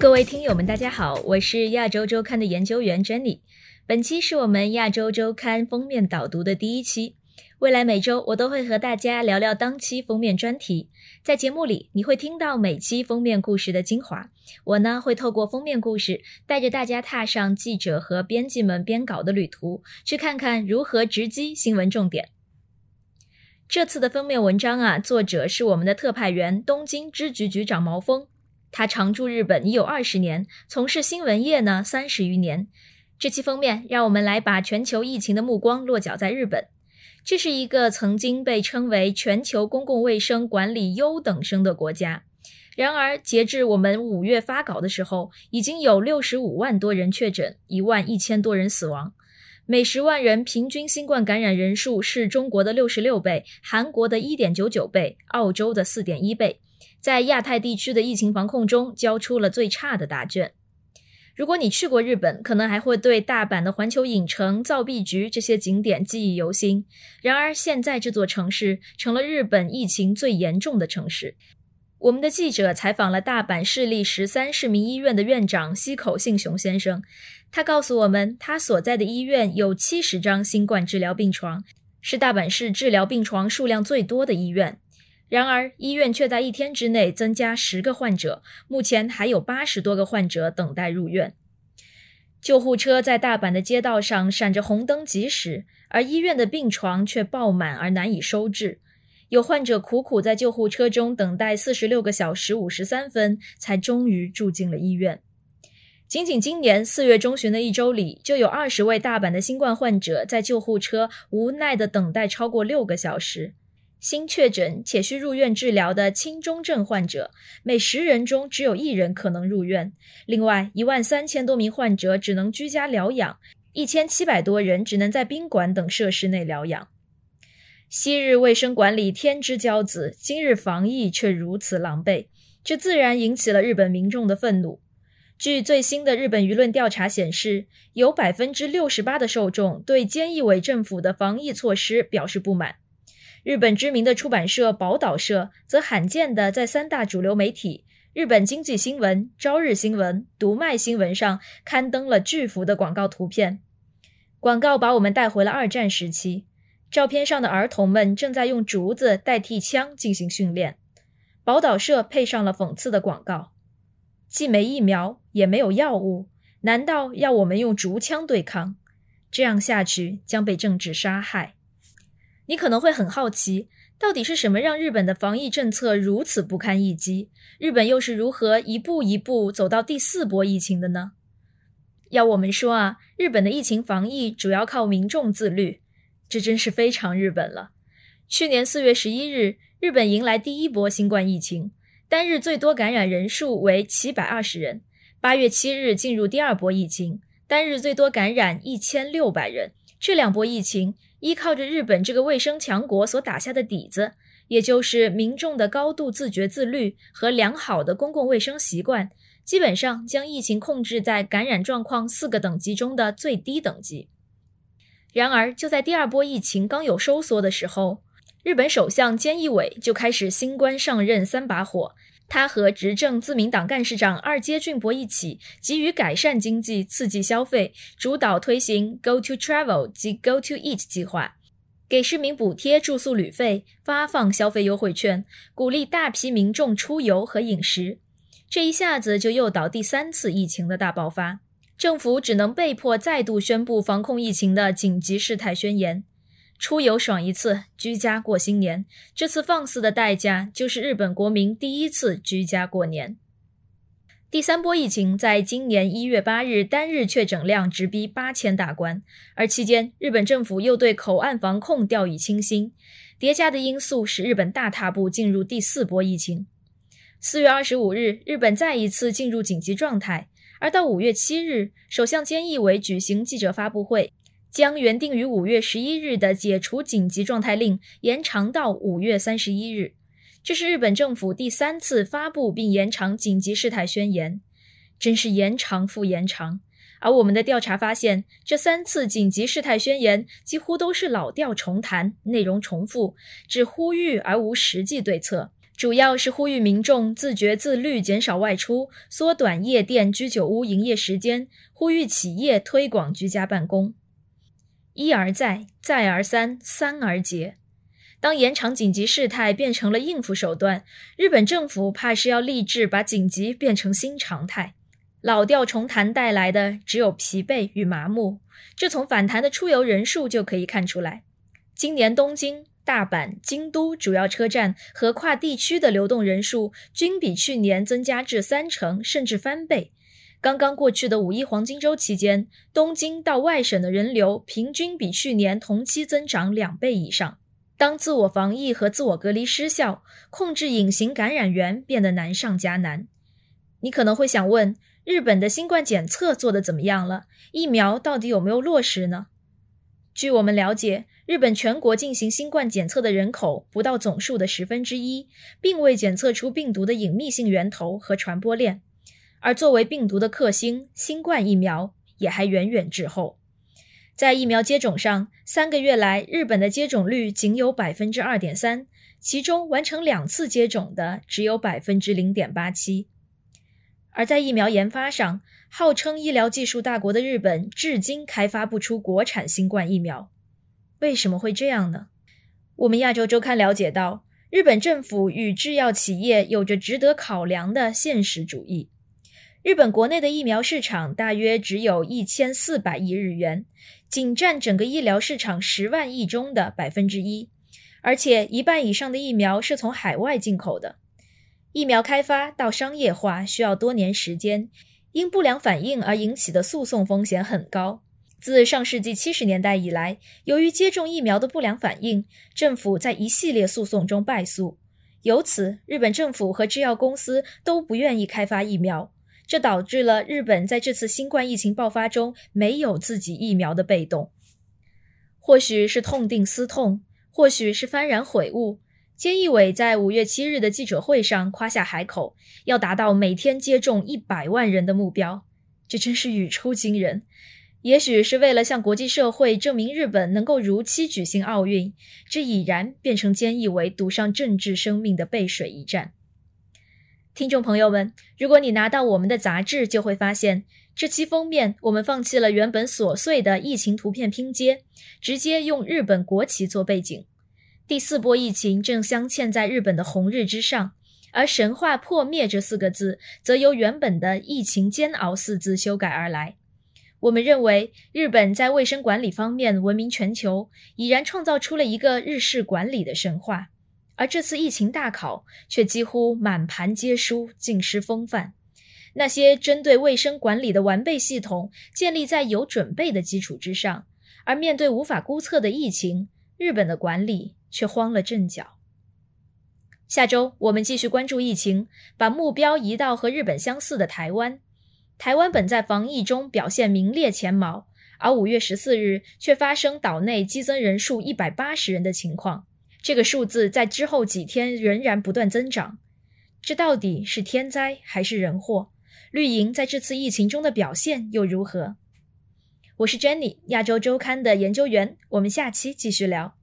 各位听友们，大家好，我是亚洲周刊的研究员真理。本期是我们亚洲周刊封面导读的第一期。未来每周我都会和大家聊聊当期封面专题，在节目里你会听到每期封面故事的精华。我呢会透过封面故事，带着大家踏上记者和编辑们编稿的旅途，去看看如何直击新闻重点。这次的封面文章啊，作者是我们的特派员东京支局局长毛峰。他常驻日本已有二十年，从事新闻业呢三十余年。这期封面让我们来把全球疫情的目光落脚在日本。这是一个曾经被称为全球公共卫生管理优等生的国家。然而，截至我们五月发稿的时候，已经有六十五万多人确诊，一万一千多人死亡。每十万人平均新冠感染人数是中国的六十六倍，韩国的一点九九倍，澳洲的四点一倍。在亚太地区的疫情防控中，交出了最差的答卷。如果你去过日本，可能还会对大阪的环球影城、造币局这些景点记忆犹新。然而，现在这座城市成了日本疫情最严重的城市。我们的记者采访了大阪市立十三市民医院的院长西口信雄先生，他告诉我们，他所在的医院有七十张新冠治疗病床，是大阪市治疗病床数量最多的医院。然而，医院却在一天之内增加十个患者，目前还有八十多个患者等待入院。救护车在大阪的街道上闪着红灯疾驶，而医院的病床却爆满而难以收治。有患者苦苦在救护车中等待四十六个小时五十三分，才终于住进了医院。仅仅今年四月中旬的一周里，就有二十位大阪的新冠患者在救护车无奈地等待超过六个小时。新确诊且需入院治疗的轻中症患者，每十人中只有一人可能入院。另外，一万三千多名患者只能居家疗养，一千七百多人只能在宾馆等设施内疗养。昔日卫生管理天之骄子，今日防疫却如此狼狈，这自然引起了日本民众的愤怒。据最新的日本舆论调查显示，有百分之六十八的受众对菅义伟政府的防疫措施表示不满。日本知名的出版社宝岛社则罕见地在三大主流媒体——日本经济新闻、朝日新闻、读卖新闻上刊登了巨幅的广告图片。广告把我们带回了二战时期，照片上的儿童们正在用竹子代替枪进行训练。宝岛社配上了讽刺的广告：“既没疫苗，也没有药物，难道要我们用竹枪对抗？这样下去将被政治杀害。”你可能会很好奇，到底是什么让日本的防疫政策如此不堪一击？日本又是如何一步一步走到第四波疫情的呢？要我们说啊，日本的疫情防疫主要靠民众自律，这真是非常日本了。去年四月十一日，日本迎来第一波新冠疫情，单日最多感染人数为七百二十人。八月七日进入第二波疫情，单日最多感染一千六百人。这两波疫情。依靠着日本这个卫生强国所打下的底子，也就是民众的高度自觉自律和良好的公共卫生习惯，基本上将疫情控制在感染状况四个等级中的最低等级。然而，就在第二波疫情刚有收缩的时候，日本首相菅义伟就开始新官上任三把火。他和执政自民党干事长二阶俊博一起，急于改善经济、刺激消费，主导推行 Go to Travel 及 Go to Eat 计划，给市民补贴住宿旅费，发放消费优惠券，鼓励大批民众出游和饮食。这一下子就诱导第三次疫情的大爆发，政府只能被迫再度宣布防控疫情的紧急事态宣言。出游爽一次，居家过新年。这次放肆的代价，就是日本国民第一次居家过年。第三波疫情在今年一月八日单日确诊量直逼八千大关，而期间日本政府又对口岸防控掉以轻心，叠加的因素使日本大踏步进入第四波疫情。四月二十五日，日本再一次进入紧急状态，而到五月七日，首相菅义伟举行记者发布会。将原定于五月十一日的解除紧急状态令延长到五月三十一日，这是日本政府第三次发布并延长紧急事态宣言，真是延长复延长。而我们的调查发现，这三次紧急事态宣言几乎都是老调重弹，内容重复，只呼吁而无实际对策，主要是呼吁民众自觉自律，减少外出，缩短夜店、居酒屋营业时间，呼吁企业推广居家办公。一而再，再而三，三而竭。当延长紧急事态变成了应付手段，日本政府怕是要立志把紧急变成新常态。老调重弹带来的只有疲惫与麻木，这从反弹的出游人数就可以看出来。今年东京、大阪、京都主要车站和跨地区的流动人数均比去年增加至三成，甚至翻倍。刚刚过去的五一黄金周期间，东京到外省的人流平均比去年同期增长两倍以上。当自我防疫和自我隔离失效，控制隐形感染源变得难上加难。你可能会想问，日本的新冠检测做得怎么样了？疫苗到底有没有落实呢？据我们了解，日本全国进行新冠检测的人口不到总数的十分之一，并未检测出病毒的隐秘性源头和传播链。而作为病毒的克星，新冠疫苗也还远远滞后。在疫苗接种上，三个月来，日本的接种率仅有百分之二点三，其中完成两次接种的只有百分之零点八七。而在疫苗研发上，号称医疗技术大国的日本，至今开发不出国产新冠疫苗。为什么会这样呢？我们亚洲周刊了解到，日本政府与制药企业有着值得考量的现实主义。日本国内的疫苗市场大约只有一千四百亿日元，仅占整个医疗市场十万亿中的百分之一，而且一半以上的疫苗是从海外进口的。疫苗开发到商业化需要多年时间，因不良反应而引起的诉讼风险很高。自上世纪七十年代以来，由于接种疫苗的不良反应，政府在一系列诉讼中败诉，由此日本政府和制药公司都不愿意开发疫苗。这导致了日本在这次新冠疫情爆发中没有自己疫苗的被动。或许是痛定思痛，或许是幡然悔悟，菅义伟在五月七日的记者会上夸下海口，要达到每天接种一百万人的目标，这真是语出惊人。也许是为了向国际社会证明日本能够如期举行奥运，这已然变成菅义伟赌上政治生命的背水一战。听众朋友们，如果你拿到我们的杂志，就会发现这期封面我们放弃了原本琐碎的疫情图片拼接，直接用日本国旗做背景。第四波疫情正镶嵌在日本的红日之上，而“神话破灭”这四个字则由原本的“疫情煎熬”四字修改而来。我们认为，日本在卫生管理方面闻名全球，已然创造出了一个日式管理的神话。而这次疫情大考却几乎满盘皆输，尽失风范。那些针对卫生管理的完备系统建立在有准备的基础之上，而面对无法估测的疫情，日本的管理却慌了阵脚。下周我们继续关注疫情，把目标移到和日本相似的台湾。台湾本在防疫中表现名列前茅，而五月十四日却发生岛内激增人数一百八十人的情况。这个数字在之后几天仍然不断增长，这到底是天灾还是人祸？绿营在这次疫情中的表现又如何？我是 Jenny，亚洲周刊的研究员，我们下期继续聊。